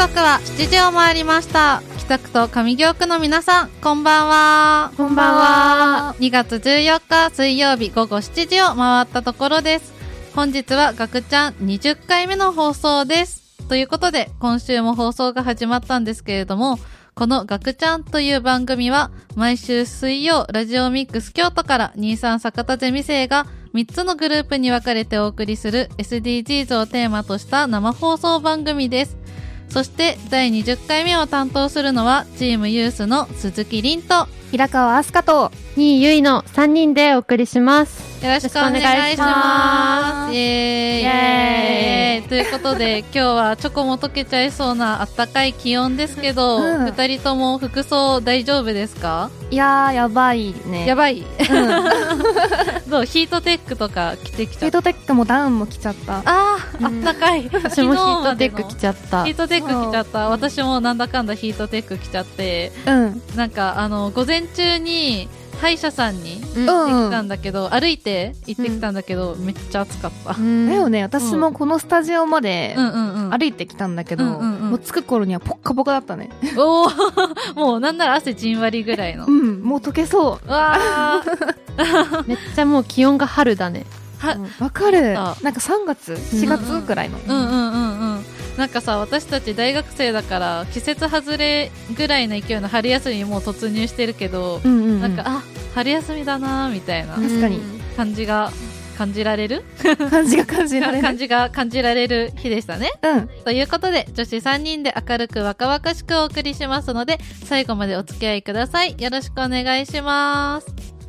時刻は7時を回りました。北区と上京区の皆さんこんばんは。こんばんは。2月14日水曜日午後7時を回ったところです。本日はガクちゃん20回目の放送です。ということで今週も放送が始まったんですけれどもこのガクちゃんという番組は毎週水曜ラジオミックス京都から23坂田ゼミ生が3つのグループに分かれてお送りする SDGs をテーマとした生放送番組です。そして第20回目を担当するのはチームユースの鈴木凛と平川明日香と新ゆいの3人でお送りします。よろしくお願いします。イエーイということで、今日はチョコも溶けちゃいそうなあったかい気温ですけど、うん二人とも服装大丈夫ですか？いやー、やばいね。やばい。うん。どう？ヒートテックとか着てきちヒーゃった？トテックもダウンも着ちゃった。ああ、うんあったかい。私もヒートテック着ちゃったヒー。トテック着ちゃった。私もなんだかんだヒートテック着ちゃって、うん。なんかあの、午前中に歯医者さんにうん行ってうんきたんだけど、歩いて行ってきたんだけど、めっちゃ暑かった。だよね、私もこのスタジオまでうんうんうん。歩いてきたんだけど、うんうんうんもう着く頃にはポッカポカだったね。おー もうなんなら汗じんわりぐらいのう。ん、もう溶けそう。わー めっちゃもう気温が春だね。は、わかる。あなんか3月 ?4 月くらいの。うんうんうんうん。なんかさ、私たち大学生だから、季節外れぐらいの勢いの春休みにもう突入してるけど、うんうんうん。なんか、あ、春休みだなーみたいな確かに感じが、感じられる？感じが感じられる。感じが感じられる日でしたね。うん。ということで、女子3人で明るく若々しくお送りしますので、最後までお付き合いください。よろしくお願いします。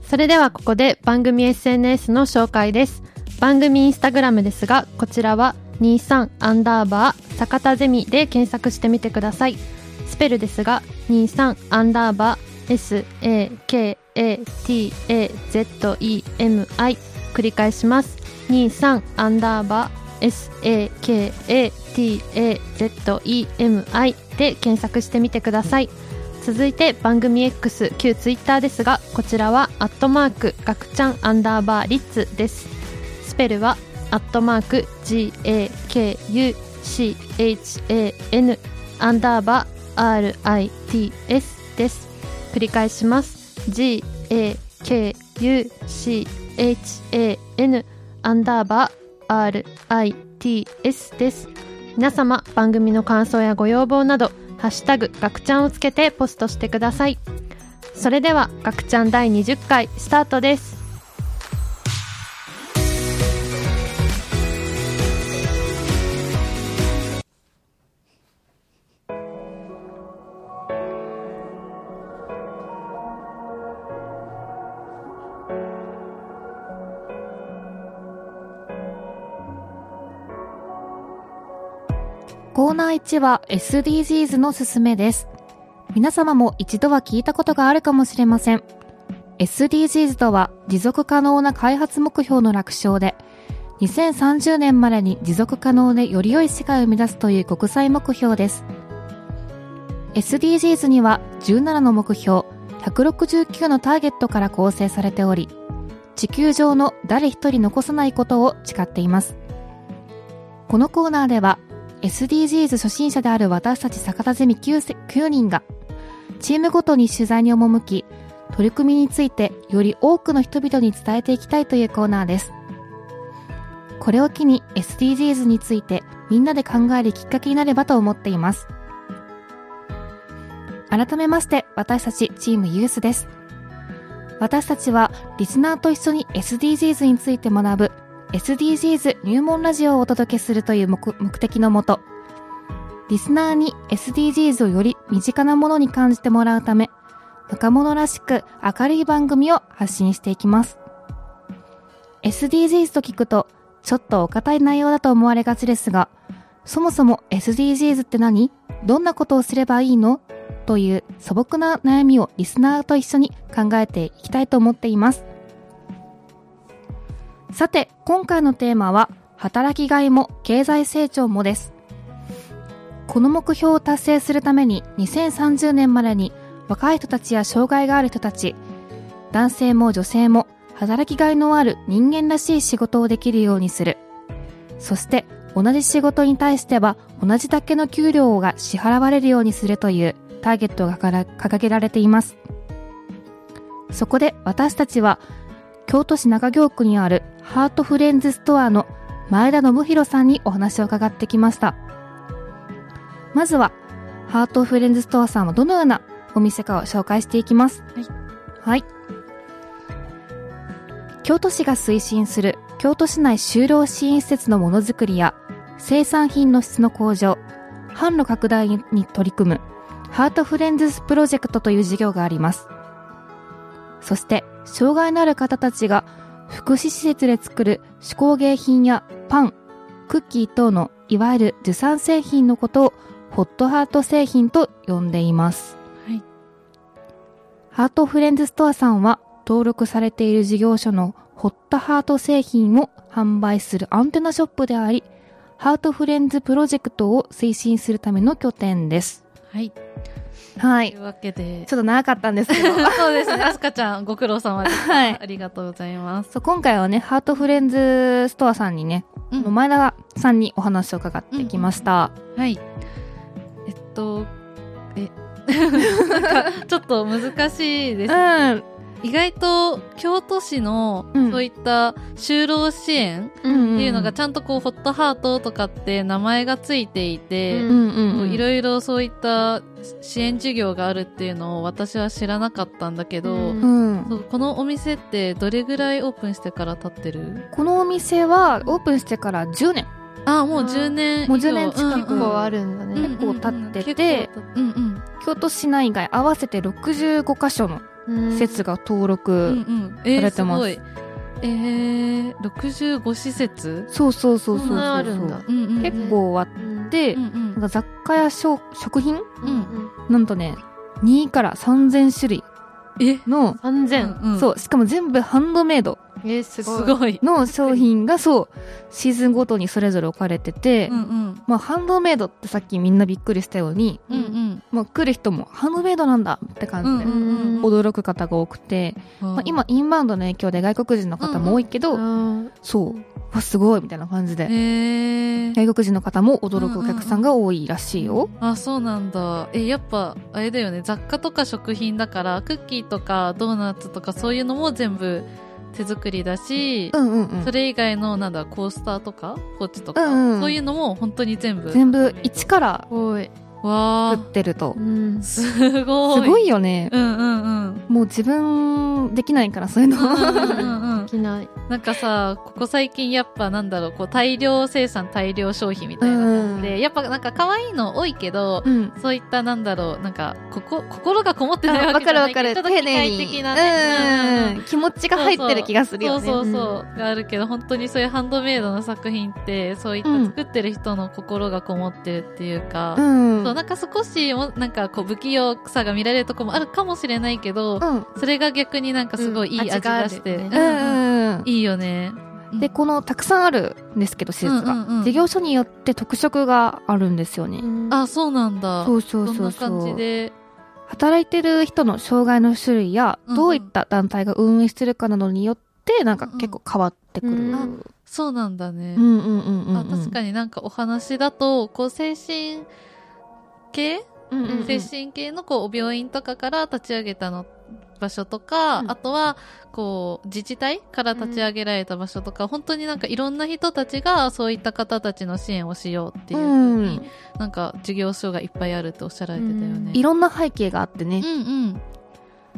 それではここで番組 SNS の紹介です。番組インスタグラムですが、こちらは23アンダーバー坂田ゼミで検索してみてください。スペルですが、23アンダーバー SAKATAZEMI 繰り返します。23アンダーバー SAKATAZEMI で検索してみてください。続いて番組 X 旧 Twitter ですがこちらはアットマークガクちゃんアンダーバーリッツですスペルはアットマーク GAKUCHAN アンダーバー RITS です。繰り返します。GAKUCHAN アンダーバー RITS です。皆様番組の感想やご要望などハッシュタグガクちゃんをつけてポストしてください。それではガクちゃん第20回スタートです。ーナー1は SDGs のすすめです。皆様も一度は聞いたことがあるかもしれません。SDGs とは持続可能な開発目標の楽勝で、2030年までに持続可能でより良い世界を目指すという国際目標です。SDGs には17の目標、169のターゲットから構成されており、地球上の誰一人残さないことを誓っています。このコーナーでは SDGs 初心者である私たち坂田ゼミ 9, 9人がチームごとに取材に赴き取り組みについてより多くの人々に伝えていきたいというコーナーです。これを機に SDGs についてみんなで考えるきっかけになればと思っています。改めまして私たちチームユースです。私たちはリスナーと一緒に SDGs について学ぶ SDGs 入門ラジオをお届けするという目的のもと、リスナーに SDGs をより身近なものに感じてもらうため、若者らしく明るい番組を発信していきます。SDGs と聞くと、ちょっとお堅い内容だと思われがちですが、そもそも SDGs って何？どんなことをすればいいの？という素朴な悩みをリスナーと一緒に考えていきたいと思っています。さて、今回のテーマは、働きがいも経済成長もです。この目標を達成するために2030年までに若い人たちや障害がある人たち、男性も女性も働きがいのある人間らしい仕事をできるようにする。そして同じ仕事に対しては同じだけの給料が支払われるようにするというターゲットが掲げられています。そこで私たちは京都市中京区にあるハートフレンズストアの前田信弘さんにお話を伺ってきました。まずは、ハートフレンズストアさんはどのようなお店かを紹介していきます。はい。はい。京都市が推進する京都市内就労支援施設のものづくりや生産品の質の向上、販路拡大に取り組むハートフレンズスプロジェクトという事業があります。そして、障害のある方たちが福祉施設で作る手工芸品やパン、クッキー等のいわゆる受産製品のことをホットハート製品と呼んでいます。はい。ハートフレンズストアさんは登録されている事業所のホットハート製品を販売するアンテナショップであり、ハートフレンズプロジェクトを推進するための拠点です。はい。はい。というわけで。ちょっと長かったんですけど。そうですね。アスカちゃん、ご苦労様です。はいありがとうございます。そう今回はね、ハートフレンズストアさんにね、うん前田さんにお話を伺ってきました。はい。えっと、え、ちょっと難しいです。うん。意外と、京都市のう、んそういった就労支援うんっていうのが、ちゃんとこう、ホットハートとかって名前がついていて。いろいろそういった支援事業があるっていうのを私は知らなかったんだけど、うんうんこのお店ってどれぐらいオープンしてから経ってる？このお店はオープンしてから10年。あ、もう10年。もう10年近くあるんだね。結構経っててうんうんうん結構経っうんうん。京都市内外合わせて65カ所のうん施設が登うん録。うん。えー、されてますすごい。えー、65施設？そうそうそうそうそう。そんなあるんだ。うんうんうん。結構あっうんて、うんうんなんか雑貨や食食品？うんなんとね、2から3000種類え？の、三千？うんそう、しかも全部ハンドメイドえー、すすごい。の商品がそう、シーズンごとにそれぞれ置かれてて、うんうん。まあハンドメイドってさっきみんなびっくりしたように、うんうん。まあ来る人もハンドメイドなんだって感じで、うんうんうん驚く方が多くて、まあ、今、インバウンドの影響で外国人の方も多いけど、うんそう、わ、すごいみたいな感じで。外国人の方も驚くお客さんが多いらしいよ。あ、そうなんだ。え、やっぱ、あれだよね。雑貨とか食品だから、クッキーとかドーナツとかそういうのも全部手作りだし、うんうんうんそ。れ以外の、なんだ、コースターとか、ポーチとか、うんうんそういうのも本当に全部。全部一から。わ作ってるとう。んー、。すごい。すごいよね。うんうんうん。もう自分できないからそういうの。うんうんうんできない。なんかさ、ここ最近やっぱなんだろう、こう大量生産大量消費みたいな感じで、やっぱなんか可愛いの多いけど、うん。そういったなんだろう、なんか、ここ、心がこもってないわわけじゃないけど、かるわかる。ちょっと機。械的なね。うん。気持ちが入ってる気がするよね。そうそうそう、があるけど、本当にそういうハンドメイドの作品って、そういったうん作ってる人の心がこもってるっていうか、うん。そうなんか少しも、なんかこう不器用さが見られるとこもあるかもしれないけど、うん。それが逆になんかすごいいい味がして、ねうんうんうん。いいよね。で、この、たくさんあるんですけど、施設が。うんうんうん事業所によって特色があるんですよね。あ、そうなんだ。そうそうそうそう。感じで？働いてる人の障害の種類や、うんうんどういった団体が運営してるかなどによって、なんか結構変わってくる。うんあそうなんだね。うんうんうんうん。あ確かになんかお話だと、こう精神系、うんうんうん精神系のこう病院とかから立ち上げたの場所とか、うんあとはこう自治体から立ち上げられた場所とか、本当になんかいろんな人たちがそういった方たちの支援をしようっていうふうに、なんか事業所がいっぱいあるっておっしゃられてたよね。いろんな背景があってねうん、うん。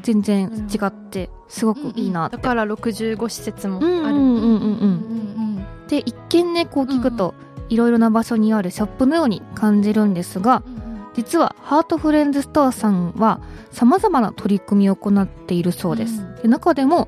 全然違って、すごくいいなって。だから65施設もある。うんうんうんうんう。うんんで、一見ね、こう聞くと、いろいろな場所にあるショップのように感じるんですが、うん。実はハートフレンズストアさんは様々な取り組みを行っているそうです。うんで中でも、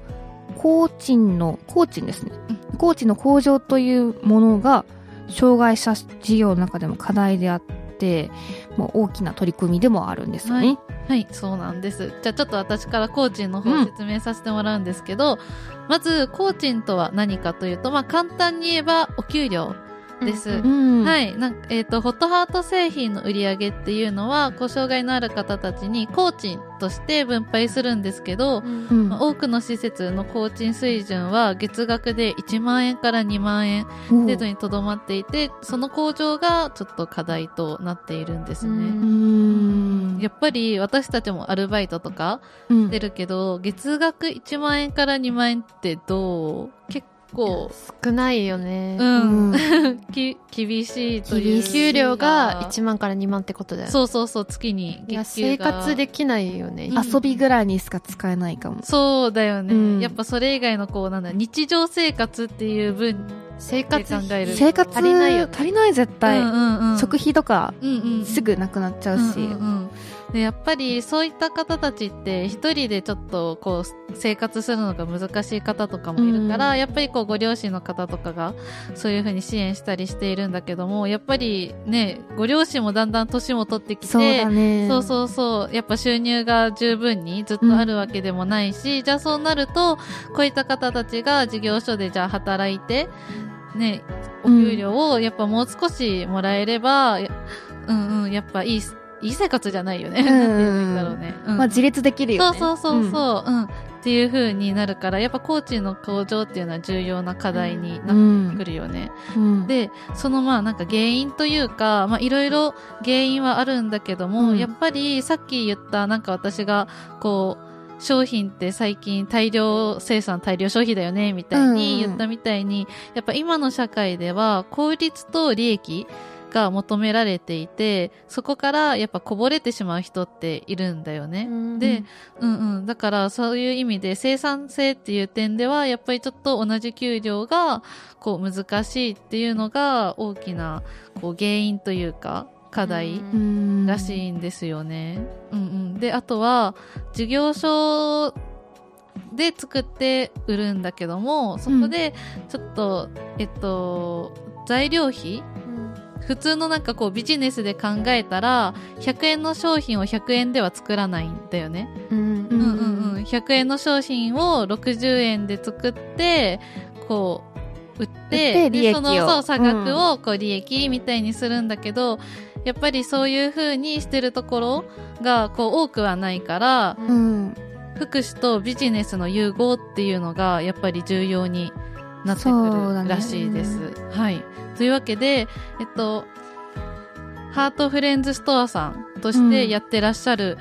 工賃の、工賃ですね。工賃の向上というものが、障害者事業の中でも課題であって、もう大きな取り組みでもあるんですよね。はい、そうなんです。じゃあちょっと私からコーチンの方を説明させてもらうんですけど、まず、コーチンとは何かというと、まあ簡単に言えばお給料です。うんうん。。はいい。なんかえっ、と、ホットハート製品の売り上げっていうのは、こう、障害のある方たちに工賃として分配するんですけど、うんまあ多くの施設の工賃水準は月額で1万円から2万円お程度にとどまっていて、その向上がちょっと課題となっているんですうね。うんん。やっぱり私たちもアルバイトとかうんしてるけど、月額1万円から2万円ってどう？結構、少ないよね。うん、うん き厳しいというか。給料が1万から2万ってことだよね。そうそうそう、月に月給が生活できないよね。うん遊びぐらいにしか使えないかも。そうだよね、うんやっぱそれ以外のこう、なんだ、日常生活っていう分、生活考える生活足りないよね。足りない絶対。うんうんうん食費とかうんうんうんすぐなくなっちゃうし。うんうんうんでやっぱりそういった方たちって一人でちょっとこう生活するのが難しい方とかもいるから、うんやっぱりこうご両親の方とかがそういうふうに支援したりしているんだけどもやっぱりねご両親もだんだん年も取ってきてそうだね。そうそうそう。やっぱ収入が十分にずっとあるわけでもないし、じゃあそうなると、こういった方たちが事業所でじゃあ働いて、ね、お給料をやっぱもう少しもらえれば、やうんうん、やっぱいい、いい生活じゃないよね。うんなんて言えばいいんだろうね。うんまあ自立できるよね。そうそうそうそう、うん、っていう風になるから、やっぱコーチの向上っていうのは重要な課題になってくるよね。うん。で、そのまあなんか原因というか、まあいろいろ原因はあるんだけども、うんやっぱりさっき言ったなんか私がこう、商品って最近大量生産大量消費だよねみたいに言ったみたいに、やっぱ今の社会では効率と利益が求められていて、そこからやっぱこぼれてしまう人っているんだよね。うんで、うんうん。だからそういう意味で生産性っていう点では、やっぱりちょっと同じ給料が、こう難しいっていうのが大きな、こう原因というか、課題うんらしいんですよね。うんうん。で、あとは、事業所で作って売るんだけども、そこで、ちょっと、えっと、材料費普通のなんかこうビジネスで考えたら、100円の商品を100円では作らないんだよね。うんうんうんうんうん。100円の商品を60円で作って、こう、売って、でその、そう、差額をこう利益みたいにするんだけど、やっぱりそういう風にしてるところが、こう、多くはないから、うん。福祉とビジネスの融合っていうのが、やっぱり重要になってくるらしいです。はい。というわけで、えっと、ハートフレンズストアさんとしてやってらっしゃる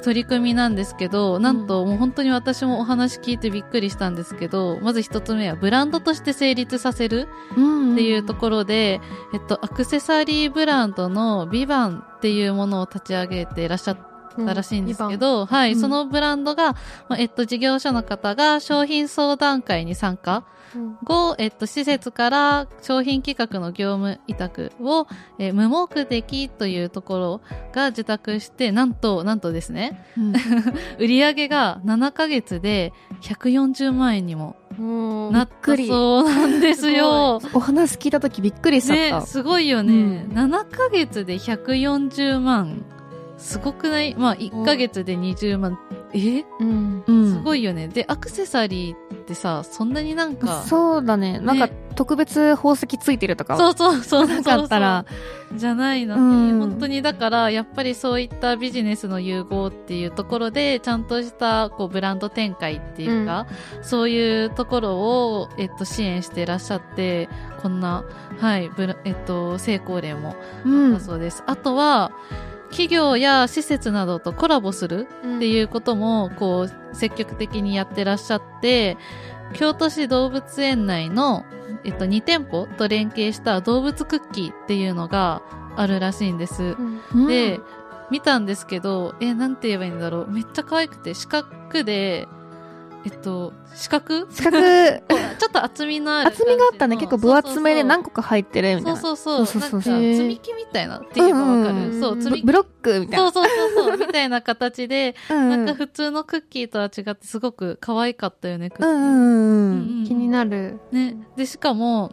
取り組みなんですけど、なんともう本当に私もお話聞いてびっくりしたんですけど、まず一つ目はブランドとして成立させるうん。っていうところで、えっと、アクセサリーブランドのビバンっていうものを立ち上げていらっしゃったらしいんですけど、はい、うん。そのブランドが、まあえっと、事業者の方が商品相談会に参加。後、えっと、施設から商品企画の業務委託を、えー無目的というところが受託して、なんと、なんとですね、うん。売り上げが7ヶ月で140万円にもうん。なったそうなんですよ。お話聞いたときびっくりしちゃっね、すごいよね。うん。7ヶ月で140万。すごくない？まあ、1ヶ月で20万。え？うんた。うん。すごいよね。で、アクセサリーってさ、そんなになんか。そうだね。なんか特別宝石ついてるとか。そうそうそうそうなかったら。じゃないのに、うん本当にだから、やっぱりそういったビジネスの融合っていうところで、ちゃんとした、こう、ブランド展開っていうか、そういうところを、えっと、支援していらっしゃって、こんな、はい、ブラえっと、成功例もうんだ。そうです。あとは、企業や施設などとコラボするっていうことも、こう、積極的にやってらっしゃって、京都市動物園内の、えっと、2店舗と連携した動物クッキーっていうのがあるらしいんです。うんで、見たんですけど、え、なんて言えばいいんだろう。めっちゃ可愛くて、四角で、えっと、四角？四角、ちょっと厚みのある。厚みがあったね。結構分厚めで何個個か入ってるみたいな。そうそうそう。そうそう積み木みたいなって言えばわかる。うんうんそう、積み木。ブブロックみたいな。そうそうそうそう、みたいな形で、うんなんか普通のクッキーとは違ってすごく可愛かったよね、クッキー。うんうんうんうん気になる。ね。で、しかも、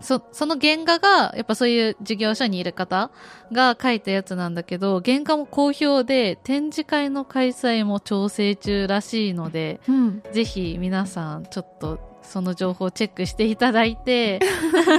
そ、その原画が、やっぱそういう事業所にいる方が書いたやつなんだけど、原画も好評で、展示会の開催も調整中らしいので、うん。ぜひ皆さん、ちょっとその情報をチェックしていただいて、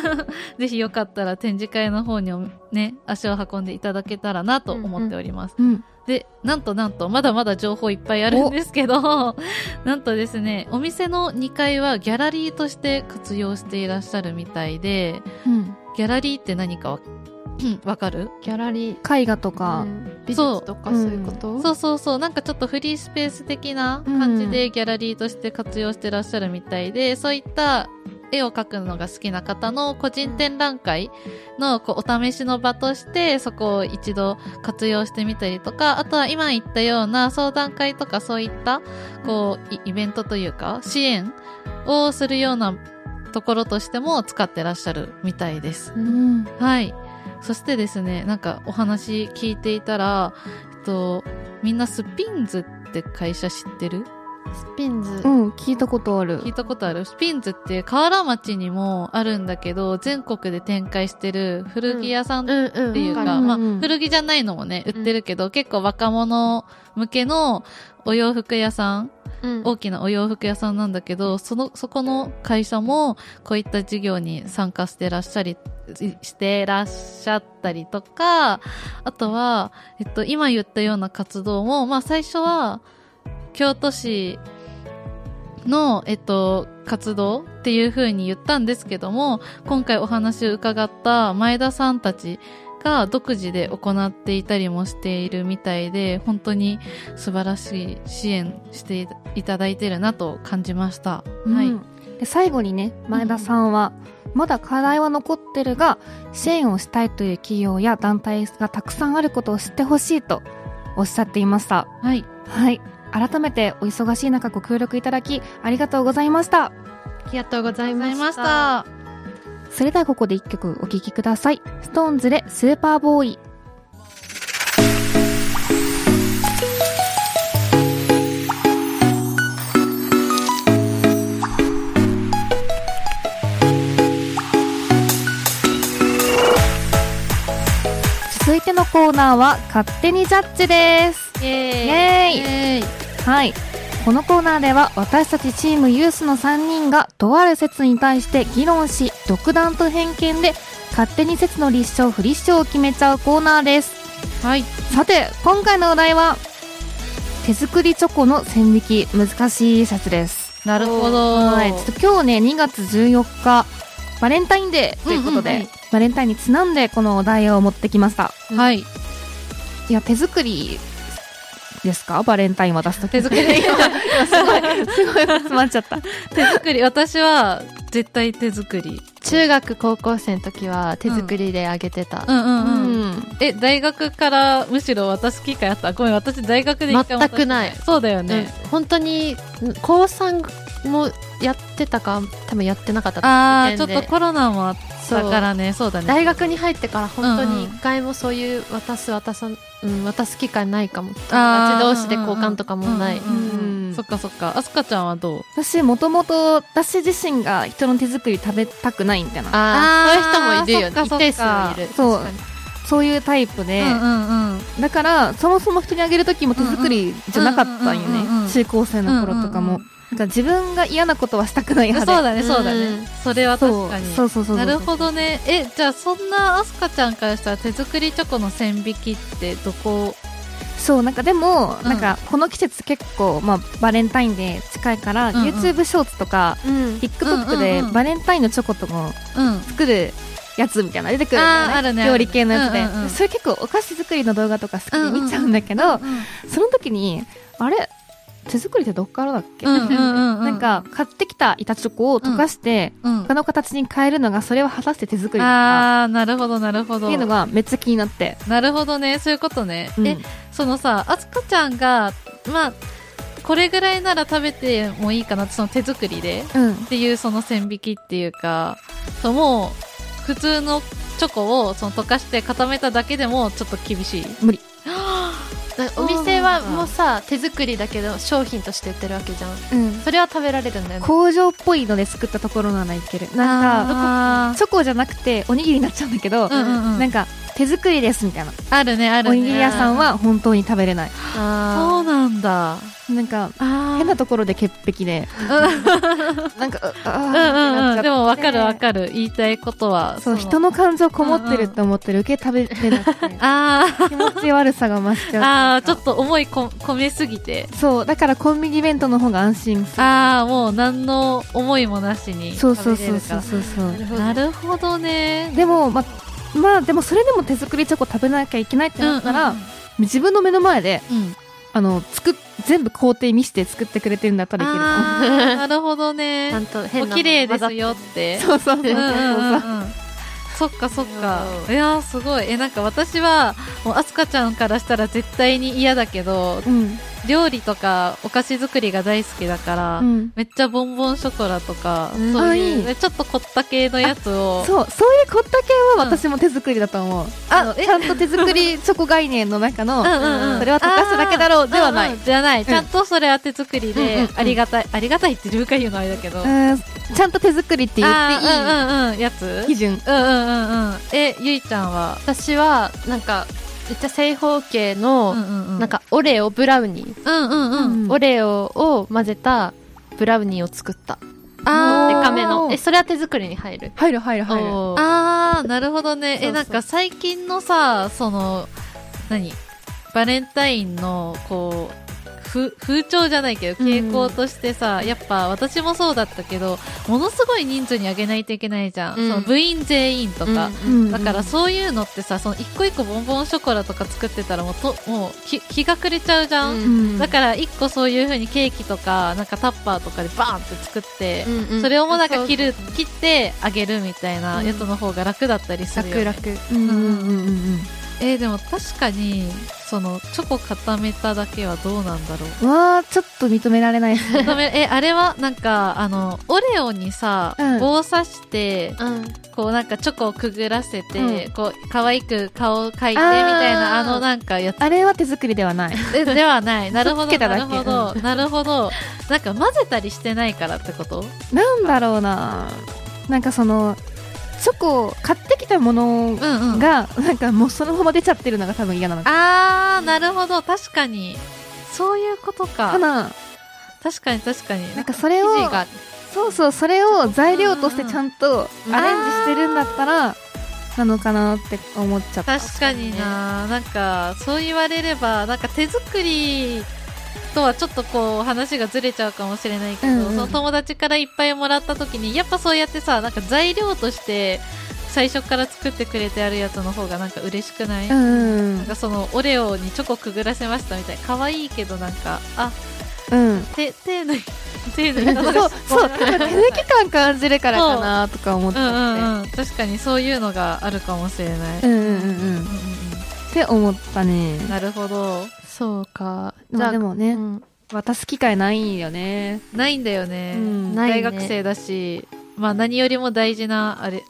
ぜひよかったら展示会の方にもね、足を運んでいただけたらなと思っております。うん。で、なんとなんと、まだまだ情報いっぱいあるんですけど、なんとですね、お店の2階はギャラリーとして活用していらっしゃるみたいで、うん。ギャラリーって何かわわかる？ギャラリー、絵画とか、うん。美術とかそう。いうこと、そうそうそう、なんかちょっとフリースペース的な感じでギャラリーとして活用してらっしゃるみたいで、そういった絵を描くのが好きな方の個人展覧会のこうお試しの場としてそこを一度活用してみたりとか、あとは今言ったような相談会とかそういったこうイイベントというか支援をするようなところとしても使ってらっしゃるみたいです。うん。はい。そしてですね、なんかお話聞いていたら、えっと、みんなスピンズって会社知ってる？スピンズ、うん、聞いたことある。聞い。たことある？スピンズって河原町にもあるんだけど、全国で展開してる古着屋さんっうんうんていうか、まあ、うん。古着じゃないのもね、売ってるけど、結構若者向けのお洋服屋さんうん大きなお洋服屋さんなんだけど、その、そこの会社も、こういった事業に参加してらっしゃり、してらっしゃったりとか、あとは、えっと、今言ったような活動も、まあ最初は、京都市の、えっと、活動っていう風に言ったんですけども、今回お話を伺った前田さんたちが独自で行っていたりもしているみたいで、本当に素晴らしい支援していただいてるなと感じました。はい。うんで最後にね前田さんは、まだ課題は残ってるが支援をしたいという企業や団体がたくさんあることを知ってほしいとおっしゃっていましたはい。はい改めてお忙しい中ご協力いただきありがとうございましたありがとうございました。それではここで一曲お聴きください。ストーンズでスーパーボーイ。続いてのコーナーは勝手にジャッジです。イエーイ。イエーイ。はい。このコーナーでは私たちチームユースの3人がとある説に対して議論し、独断と偏見で勝手に説の立証不立証を決めちゃうコーナーです。はい。さて、今回のお題は、手作りチョコの線引き難しい説です。なるほど。はい。ちょっと今日ね、2月14日、バレンタインデーということで、うんうんうんバレンタインにちなんでこのお題を持ってきました。はい。いや、手作りですか？バレンタイン渡すとき。手作り。すごい、すごい詰まっちゃった。手作り。私は絶対手作り。中学高校生の時は手作りであげてた、うんうんうん。うん。え、大学からむしろ渡す機会あったごめん、私大学で全くないそうだようんね。本当に高3もやってたか多分やってなかったあー、ちょっとコロナもあったからね、そう。だね。大学に入ってから本当に一回もそういう渡す渡さん、うん、渡す機会ないかも友達同士で交換とかもない、そっかそっか。あすかちゃんはどう？私、もともと、私自身が人の手作り食べたくないみたいな、ああそういう人もいるよね。一定数はいる。そう。確かに。そういうタイプで、うんうんうん。だから、そもそも人にあげる時も手作りじゃなかったんよね。中高生の頃とかも。なんか自分が嫌なことはしたくない派で。そうだね、そうだうんね。それは確かに。そうそうそう。なるほどね。え、じゃあそんなアスカちゃんからしたら手作りチョコの線引きってどこ？そう、なんかでも、うんなんかこの季節結構、まあ、バレンタインデー近いから、うんうん YouTube ショーツとか、うん、TikTok でうんうんうんバレンタインのチョコとか。作るやつみたいなの出てくるんだよね。ね料理系のやつで、うんうんうんそれ結構お菓子作りの動画とか好きで見ちゃうんだけど、うんその時に、あれ？手作りってどっからだっけ、うんうんうんうん なんか、買ってきた板チョコを溶かして、うん他の形に変えるのが、それは果たして手作りあー、なるほど、なるほど。っていうのがめっちゃ気になって。なるほどね、そういうことね。うんえ、そのさ、あすかちゃんが、まあ、これぐらいなら食べてもいいかなって、その手作りでうん。っていうその線引きっていうか、そうもう、普通のチョコをその溶かして固めただけでもちょっと厳しい。無理。だお店はもうさ手作りだけど商品として売ってるわけじゃんうん。それは食べられるんだよね工場っぽいので作ったところならいける。なんか、あチョコじゃなくておにぎりになっちゃうんだけど、ーうんうんうん。なんか、手作りですみたいな。あるね、あるね。おにぎり屋さんは本当に食べれない。そうあなんだ。なんか、あ変なところで潔癖で、なんか、うあーうんうんうん。でもわかるわかる。言いたいことは。そう、人の感情こもってるって思ってる受け食べれなくて、気持ち悪さが増しちゃう。あー、ちょっと思いこ込めすぎて。そう、だからコンビニ弁当の方が安心する。ああ、もう何の思いもなしにそうそう食べれるかそうそうそうそう。なるほどね。でも、ま、まあ、でもそれでも手作りチョコ食べなきゃいけないってなったら、うん自分の目の前で、うんうん、あの、作っ、全部工程見せて作ってくれてるんだったらいけるかあーなるほどーちねゃ。んと変なお綺麗ですよって。も。そうそうそうそううんうんうんそっかそっかう。いやーすごい。え、なんか私は、もうアスカちゃんからしたら絶対に嫌だけど、うん。料理とかお菓子作りが大好きだから、うん。めっちゃボンボンショコラとか、うんそうあいいう、ちょっと凝った系のやつを、そう、そういう凝った系は私も手作りだと思う。あの、ちゃんと手作りチョコ概念の中の、それは溶かすだけだろうではないじゃない。ちゃんとそれは手作りでうん、ありがたい、ありがたいって自分から言うのあれだけど。うん、ちゃんと手作りって言っていい？うんうんうん、やつ？基準。うんうんうんうん。え、ゆいちゃんは、私はなんかめっちゃ正方形の、うんうんうん。なん、かオレオブラウニー、うんうんうん。オレオを混ぜたブラウニーを作った。あー。デカめの。えそれは手作りに入る？入る入る入る。あー、なるほどね。え、なんか最近のさ、その、何？バレンタインの、こう、ふ風潮じゃないけど、傾向としてさ、やっぱ私もそうだったけど、ものすごい人数にあげないといけないじゃん。うん。その部員全員とか。うん。うん。だからそういうのってさ、その一個一個ボンボンショコラとか作ってたらもうと、もう日日が暮れちゃうじゃん。うん。うん。だから一個そういう風にケーキとか、なんかタッパーとかでバーンって作って、うんうん。それをもうなんか切る、切ってあげるみたいなやつの方が楽だったりするよ、ね。楽楽。うんうんうんうん。えーでも確かに、その、チョコ固めただけはどうなんだろう。うん。わー、ちょっと認められないですね。固め え、あれはなんか、あの、オレオにさ、うん棒刺して、うんこうなんかチョコをくぐらせて、うんこう、可愛く顔を描いてみたいな、あのなんかやつあれは手作りではない。えではない。なるほど、つけただけなるほど、なるほど。なんか混ぜたりしてないからってこと？なんだろうななんかその、チョコ、買ってきたものうんうん。が、なんかもうそのまま出ちゃってるのが多分嫌なのかあー、なるほど、確かに。そういうことか。な。確かに確かに。なんかそれを、そうそう、それを材料としてちゃんとアレンジしてるんだったら、なのかなって思っちゃった。確かにな、なんか、そう言われれば、なんか手作りとはちょっとこう話がずれちゃうかもしれないけど、うんうんその友達からいっぱいもらった時に、やっぱそうやってさ、なんか材料として最初から作ってくれてあるやつの方がなんか嬉しくない、うんうんなんかそのオレオにチョコくぐらせましたみたいな。可愛いけどなんか、あ、うん。手、手抜い、手抜いたそう、そう、手抜き感感じるからかなとか思っちうんうんうん。確かにそういうのがあるかもしれない。て。うんうんうんうん。って思ったねうん。なるほど。そうかまあでもね、うん渡す機会ないよね。ないんだよね。うん大学生だし、まあ何よりも大事な、あれ、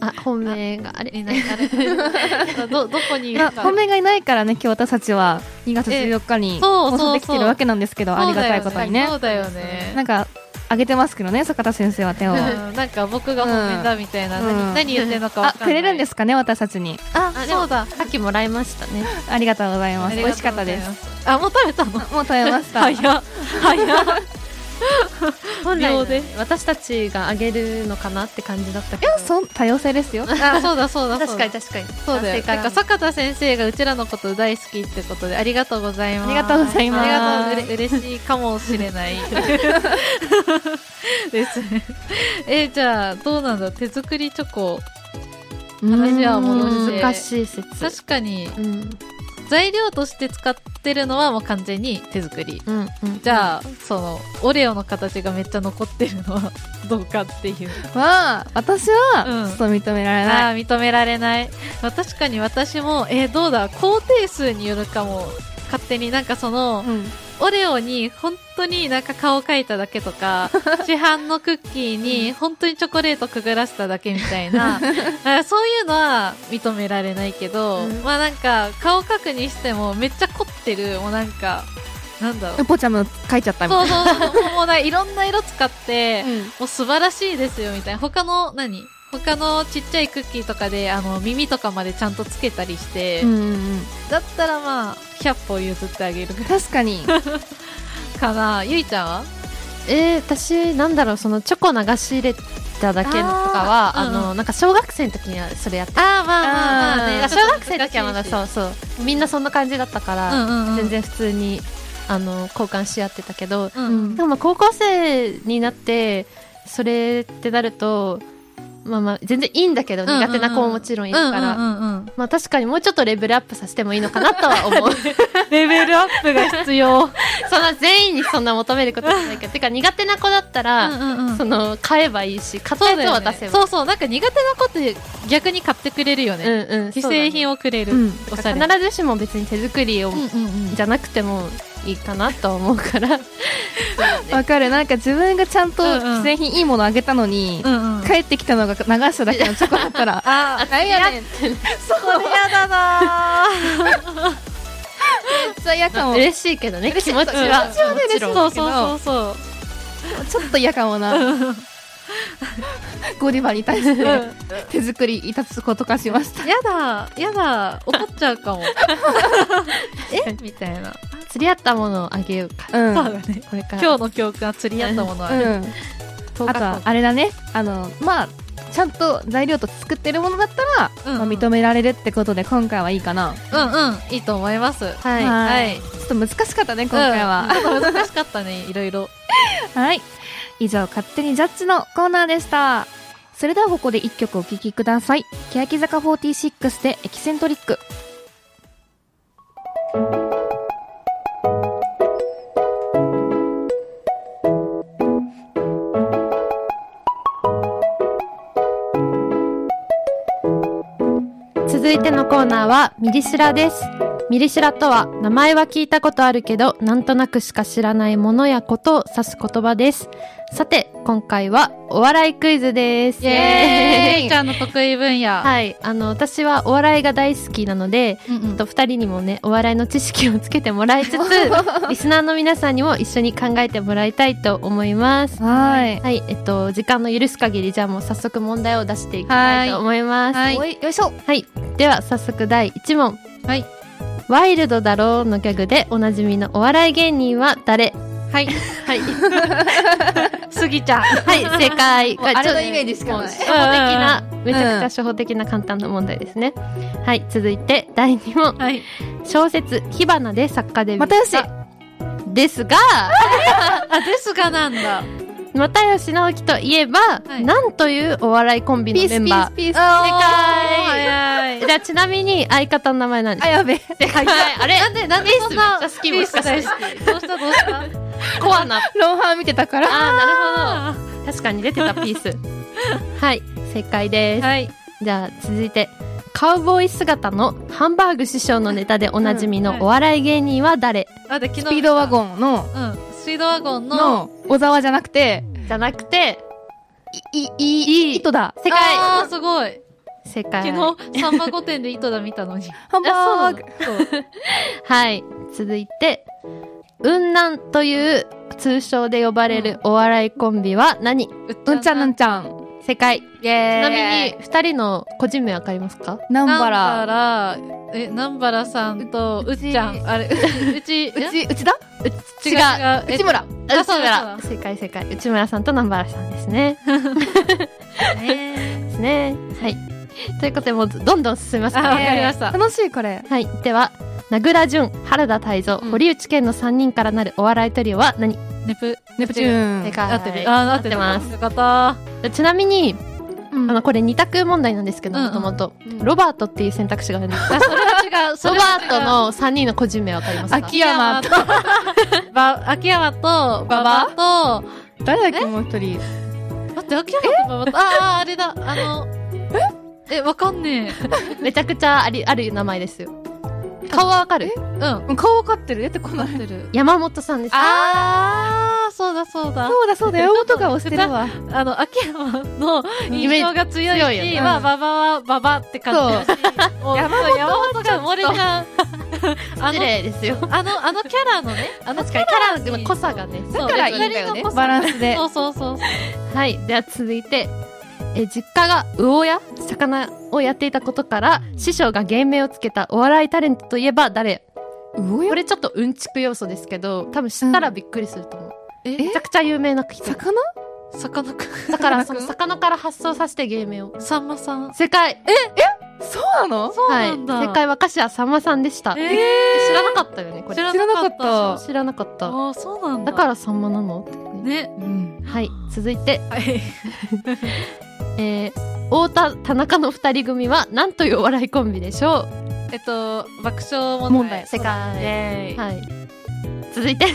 あ本命があれいない、あれ、ど、どこにいまあ、るか。本命がいないからね、今日私たちは2月14日に放送できてるわけなんですけど、ありがたいことにねそ。うだよね。なんか、あげてますけどね、坂田先生は手を。うんなんか僕が本命だみたいな、うん何何言ってんのかわあ、かんない。くれるんですかね、私たちに。あ、そうだ。さっきもらいましたねありがとうございます。美味しかったです。あ、もう食べたの？もう食べました。早っ。早っ。本来秒で私たちがあげるのかなって感じだったけどいや、そん、多様性ですよ。あ、そうだそうだそうだ。確かに確かにそうだよ。なんか坂田先生がうちらのこと大好きってことでありがとうございます。ありがとうございますありがとう嬉しいかもしれない。ですね。えじゃあどうなんだ？手作りチョコ。話は戻して難しい説確かにうん材料として使ってるのはもう完全に手作り。うんうん。じゃあ、その、オレオの形がめっちゃ残ってるのはどうかっていう。は、私は、うんちょっと認められない。ああ、認められない。まあ、確かに私も、えーどうだ、工程数によるかも、勝手になんかその、うん。オレオに本当になんか顔描いただけとか、市販のクッキーに本当にチョコレートくぐらせただけみたいな、あそういうのは認められないけど、うんまあなんか顔描くにしてもめっちゃ凝ってる、もうなんか、なんだろう。ポチャム書いちゃったみたいそうそうそう、もうないろんな色使って、な。うん。もう素晴らしいですよみたいな。他の、何？他のちっちゃいクッキーとかで、あの、耳とかまでちゃんとつけたりして、うんうんうん。だったらまあ、100歩譲ってあげる確かに。かな。ゆいちゃんは？えー、私なんだろうそのチョコ流し入れただけとかはあ,、うんうんのなんか小学生の時にはそれやってああ、まあまあまあね。小学生の時はまだそうそうみんなそんな感じだったから、うんうんうん。全然普通にあの交換し合ってたけど、うん。うんでもまあ高校生になってそれってなるとまあまあ全然いいんだけど、苦手な子ももちろんいるから、まあ確かにもうちょっとレベルアップさせてもいいのかなとは思う。レベルアップが必要。そんな全員にそんな求めることじゃないけど。てか苦手な子だったら、その買えばいいし買ったやつそうだよね。を渡せば。そうそう、なんか苦手な子って逆に買ってくれるよね。うんうん。既製品をくれる。うん。おしゃれ。必ずしも別に手作りを、じゃなくてもいいかなとは思うから わかる。なんか自分がちゃんと既製品いいものあげたのに、うんうん。帰ってきたのが流しただけのチョコだったら、あ、なんやねん。めっ それやだなちゃ嫌かも。嬉しいけどね嬉しい気持ちは気持ちはねもちろんそうそうそうそう。ちょっと嫌かもな。ゴディバに対して手作りいたつことかしました。やだ、やだ、怒っちゃうかも。え？みたいな。釣り合ったものをあげようかうん。そうだね。これから今日の教訓は釣り合ったものはある。うん。あとは、あれだね。あの、まあ、ちゃんと材料と作ってるものだったら、うんうんまあ、認められるってことで今回はいいかな。うんうん、いいと思います。はいはい。ちょっと難しかったね、今回は。うん難しかったね、いろいろ。はい。以上、勝手にジャッジのコーナーでした。それではここで一曲お聴きください。欅坂46でエキセントリック。続いてのコーナーはミリスラです。ミリシラとは名前は聞いたことあるけどなんとなくしか知らないものやことを指す言葉ですさて今回はお笑いクイズですイエーイちゃんの得意分野。はいあの私はお笑いが大好きなのでうんうんと2人にもねお笑いの知識をつけてもらいつつ リスナーの皆さんにも一緒に考えてもらいたいと思いますはい。はいえっと時間の許す限りじゃあもう早速問題を出していきたいと思いますはいよいしょ。はい。では、早速第1問。はい。ワイルドだろうのギャグでおなじみのお笑い芸人は誰？はい。はい。すぎちゃん。はい、正解。もうあれのイメージしかないもう初歩的な、めちゃくちゃ初歩的な簡単な問題ですね。はい、続いて第2問。はい。小説、火花で作家デビュー。又吉。ですが、あ、ですがなんだ。又吉直樹といえば、はいなんというお笑いコンビのピースピメンバー。ースピース。正解早い。じゃあちなみに相方の名前なんですあ、やべえ。正解。あれ？なんで、なんでそんな、好きピース大好き？どうしたどうした？コアなロンハー見てたから。ああ、なるほど。確かに出てたピース。はい、正解です。はい。じゃあ続いて、カウボーイ姿のハンバーグ師匠のネタでおなじみのお笑い芸人は誰、あ、で、昨日。スピードワゴンの、ン。うん。スピードワゴンの、の、小沢じゃなくて、じゃなくて、い、い、い、糸だ。正あー、解すごい。正解。昨日、サンマ御殿で井戸田見たのに。ハンバーグ。そう。はい。続いて、雲南という通称で呼ばれるお笑いコンビは何、うんちゃんなんちゃん。正解。イェーイ。ちなみに、二人の個人名わかりますか？南南原。原、え、南原さんと、うっちゃん、あれ、うち、うち、内田？違う違う。内村。あそうだそうだ正解正解。内村さんと南原さんですね。えですね。はい。ということで、もうどんどん進みますあわからね。かりました。楽しいこれ。はい。では、名倉潤、原田泰造、うん堀内健の3人からなるお笑いトリオは何？ネプ、ネプチューン。正解合ってる。あ、合ってる。合ってますよかった。ちなみに、うんあの、これ二択問題なんですけど、うんもともとうん。ロバートっていう選択肢があるんです。あ、それは違う。そロれは違うバート、の3人の個人名わかりますか？秋山と、ば、秋山と、馬場？と、誰だっけ？もう一人。待って、秋山と馬場？と、ああ、あれだ、あの、え？え、わかんね めちゃくちゃあり、ある名前ですよ。顔はわかる？え？うん。顔わかってる？出てこなってる。山本さんです。あー、そうだそうだ。そうだそうだ、山本顔してるわ。あの、秋山の印象が強いし、まあ、馬場は馬場って感じだし、山本が漏れちゃう。あ 失の、礼ですよ。あの、あのキャラのね、あのキャラの濃さがね。だからいいんだよねバランスでそうそうそう。はい。では続いて、え実家が魚屋魚をやっていたことから師匠が芸名をつけたお笑いタレントといえば誰？魚これちょっとうんちく要素ですけど多分知ったらびっくりすると思う、え？めちゃくちゃ有名な人。魚？さかなクン。だからその魚？から発想させて芸名を。さんまさん。正解そうなの？そうはないんだ。正解は歌詞はさんまさんでした、え知らなかったよねこれ。知らなかった。知らなかった。ああ、そうなんだ。だからさんまなのね。うん。はい続いて。はい。えー、太田田中の二人組は何というお笑いコンビでしょえっと、爆笑問題。問題世界。はい続いて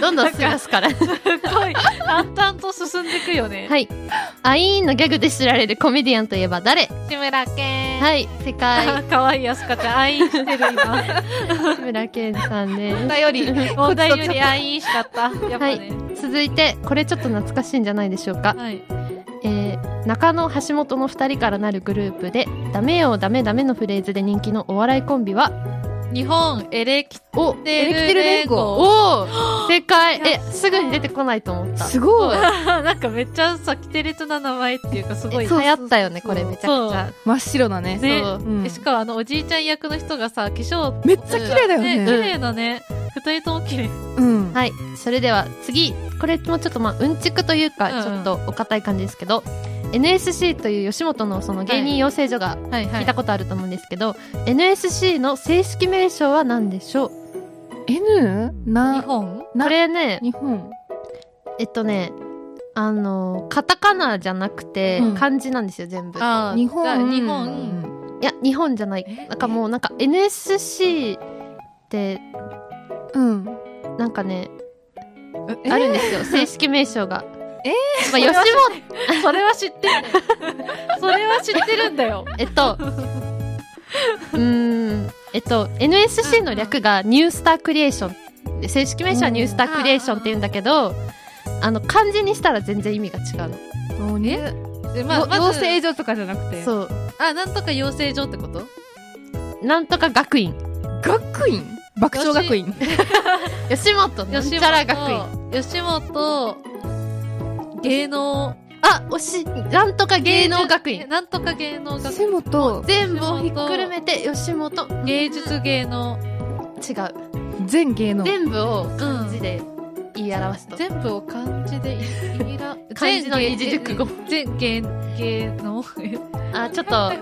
どんどん進みますからすごい、淡々と進んでいくよね。はいアイーンのギャグで知られるコメディアンといえば誰？志村けん。はい正解あ、かわいいやすかちゃん。愛してる今。志村けんさんですだより。問題より愛しかった。やっぱね。続いてこれちょっと懐かしいんじゃないでしょうか、はい。えー、中野橋本の2人からなるグループで「ダメよダメダメ」のフレーズで人気のお笑いコンビは日本エレキおテルエレキテル連合おー正解えすぐに出てこないと思った。すごい。なんかめっちゃさ、キテレツな名前っていうかすごい。流行ったよねこれ。めちゃくちゃ。真っ白だね。ね。そう。しかもあのおじいちゃん役の人がさ、化粧。めっちゃ綺麗だよね、ね。綺麗だね。二人とも綺麗。うん。はい。それでは次。これもちょっとまあうんちくというかうんうん。ちょっとお堅い感じですけど、NSC という吉本のその芸人養成所が聞いたことあると思うんですけど、NSC の正式名称は何でしょう？N? な、日本？なこれね日本。えっとねあのカタカナじゃなくてうん。漢字なんですよ全部、あー日本。日う本。ん。いや日本じゃない。えなんかもうなんか NSC ってうん。なんかねえ？あるんですよ正式名称がえまあ、吉本 それは知ってる。それは知ってるんだよ。えっとうーんえっと NSC の略がニュースタークリエーションで正式名称はニュースタークリエーションって言うんだけどあの漢字にしたら全然意味が違うのもうね？でまあ、養成所とかじゃなくて？そうあ、なんとか養成所ってこと？なんとか学院学院？爆笑学院。吉本なんちゃら学院院。吉本、芸能、あ惜しい。なんとか芸能学院。なんとか芸能学吉院。本、全部をひっくるめて吉本。芸術芸能。違う。全芸能。全部を漢字で言い表すと、全部を漢字で言いら、漢字の二字熟語。全芸。あちょっと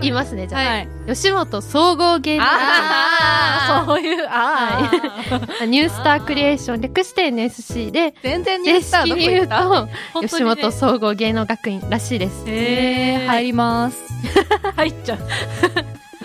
言いますねじゃあ、はい。吉本総合芸能。ああ、そういう、あ あ、ニュースタークリエーション略して NSC で全然ニュ正ースター式に言うと吉本総合芸能学院らしいです。えー、入ります。入っちゃう。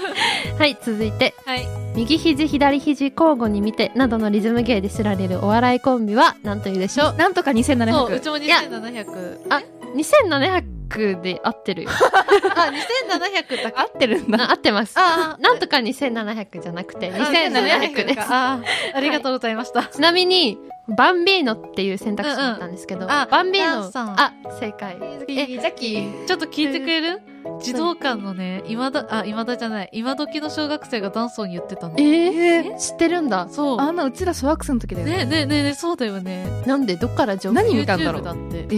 はい続いてはい。右肘左肘交互に見てなどのリズム芸で知られるお笑いコンビは何というでしょうなんとかそう、う2700。ちもや2700。あ2700で合ってるよ あ、2700だけ？合ってるんだ。あ合ってますあなんとか2700じゃなくてあ2700ですああ、ありがとうございました。ちなみにバンビーノっていう選択肢だったんですけど、うんうんあバンビーノあ正解え、ジャッキー。ちょっと聞いてくれる？児童館のね、今だ、あ、今だじゃない、今時の小学生がダンソン言ってたの。えー、え知ってるんだそう。あんなうちら小学生の時だよねねねねそうだよね。なんで？どっから情報？何見たんだろう YouTube だって。え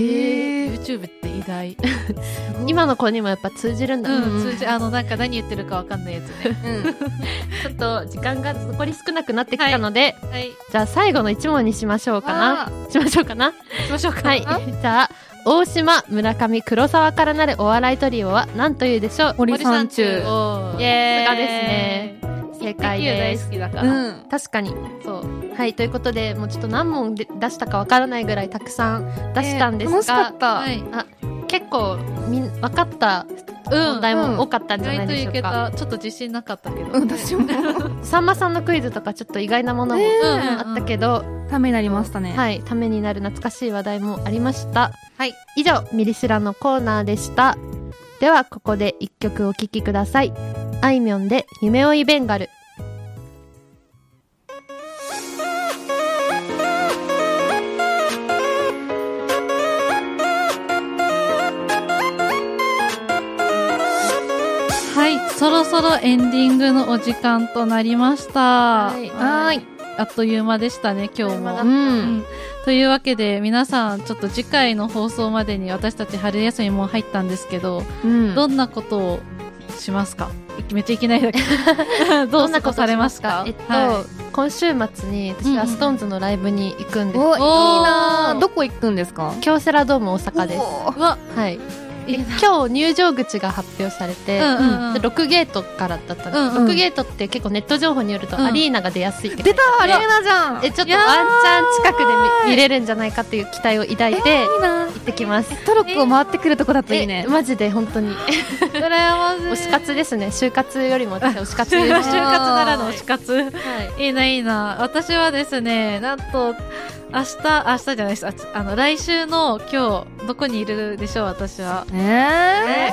ー YouTube って偉大。今の子にもやっぱ通じるんだ、うん、うん通じ、あの、なんか何言ってるかわかんないやつね。うん。ちょっと時間が残り少なくなってきたので、はい。じゃあ最後の一問にしましょうかなしましょうかな行きましょうか。はいじゃあ大島村上黒沢からなるお笑いトリオは何というでしょう？森三中。イエーですね正解大です好きだから。うん。確かにそう。はいということでもうちょっと何問で出したかわからないぐらいたくさん出したんですが、楽しかった。はい。あ結構みん分かった問題も多かったんじゃない意外といけでしょうか、た。ちょっと自信なかったけど。うん、私も。さんまさんのクイズとかちょっと意外なものもあったけど、ためになりましたね。はいためになる懐かしい話題もありましたはい以上ミリシラのコーナーでしたではここで一曲お聴きくださいあいみょんで夢追いベンガルそろエンディングのお時間となりました。はいはーい。あっという間でしたね、今日も。うんんというわけで、皆さん、ちょっと次回の放送までに私たち春休みも入ったんですけど、うん。どんなことをしますか？めっちゃいきなりだけど。どう過ごされますか？えっと、は今週末に私はストーンズのライブに行くんです。お、いいなどこ行くんですか？京セラドーム大阪です。わ、はい。今日入場口が発表されて、うんうんうん。で6ゲートからだったんです、うんうん。6ゲートって結構ネット情報によるとうん。アリーナが出やすいって出たアリーナじゃん。えちょっとワンチャン近くで見見れるんじゃないかっていう期待を抱いていいな。行ってきます。トロッコを回ってくるとこだといいね。え。マジで本当に。羨ましい。推し活ですね。就活よりも推し活。就で活ならの推し活。はい。いいな、いいな。私はですね、なんと、明日、明日じゃないです。あつあの、来週の今日、どこにいるでしょう、私は。え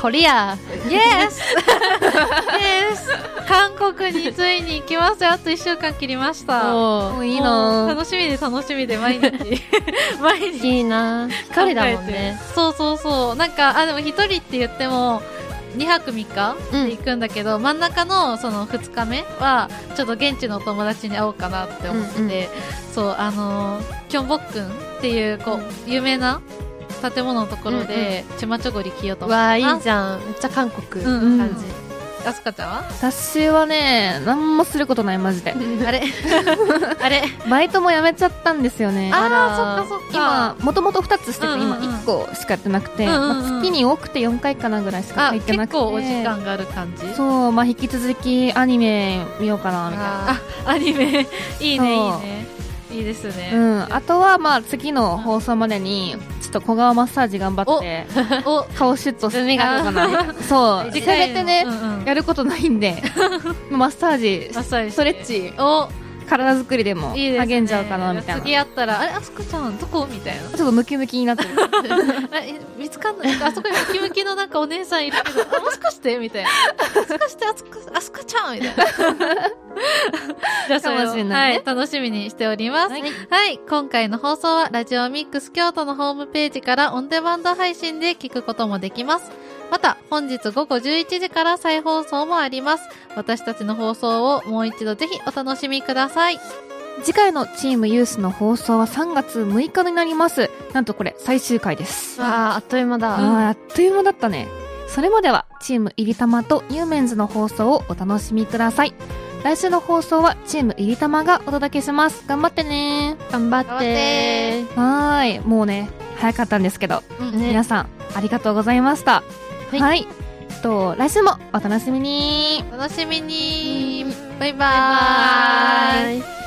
コリア。イエスイエス韓国についに行きますよ。あと1週間切りました。おー、いいもうな楽しみで楽しみで毎日、毎日。いいな。彼だもんね。そうそうそう。なんか、あ、でも一人って言っても、2泊3日うん。で行くんだけど、真ん中のその2日目は、ちょっと現地の友達に会おうかなって思ってて、うんうん。そう、あのーキョンボックンっていう、こう、有名な建物のところで、チマチョゴリ着ようと思ってわあいい。じゃん。めっちゃ韓国うんうん。感じ、あすかちゃんは？私はね、何もすることない、マジで。あれ？あれ？バイトも辞めちゃったんですよね。あらら、そっかそっか。今、もともと2つしてて、うんうんうん今1個しかやってなくて、うんうんうんまあ月に多くて4回かなぐらいしかあ、結入ってなくて。構お時間がある感じ？そう、まあ引き続きアニメ見ようかな、みたいな。ああ、アニメ。いいね、いいね。いいですね。うん。あとは、まあ次の放送までに、ちょっと小顔マッサージ頑張って、お、顔シュッと海がかな。そう。せ 次回のめてねう、んうんやることないんで、マッサージ、ストレッチ、お、体作りでも。励んじゃうかな、みたいな。次会ったら、あれ、あすかちゃん、どこ？みたいな。ちょっとムキムキになってる。見つかんない。あそこにムキムキのなんかお姉さんいるけど、あ、もしかして？みたいな。もしかして、あすか、あちゃん？みたいな。じゃあ、それしれないねはい、楽しみにしております。ははいい、今回の放送は、ラジオミックス京都のホームページからオンデマンド配信で聞くこともできます。また、本日午後11時から再放送もあります。私たちの放送をもう一度ぜひお楽しみください。次回のチームユースの放送は3月6日になります。なんとこれ最終回です。あーあっという間だ、あーあっという間だったね。それまではチームいりたまとニューメンズの放送をお楽しみください。来週の放送はチームいりたまがお届けします。頑張ってね頑張っ頑張っててはーい。もうね、早かったんですけど、うんね皆さんありがとうございました。はい。はい。と、来週もお楽しみに。楽しみに。バイバイ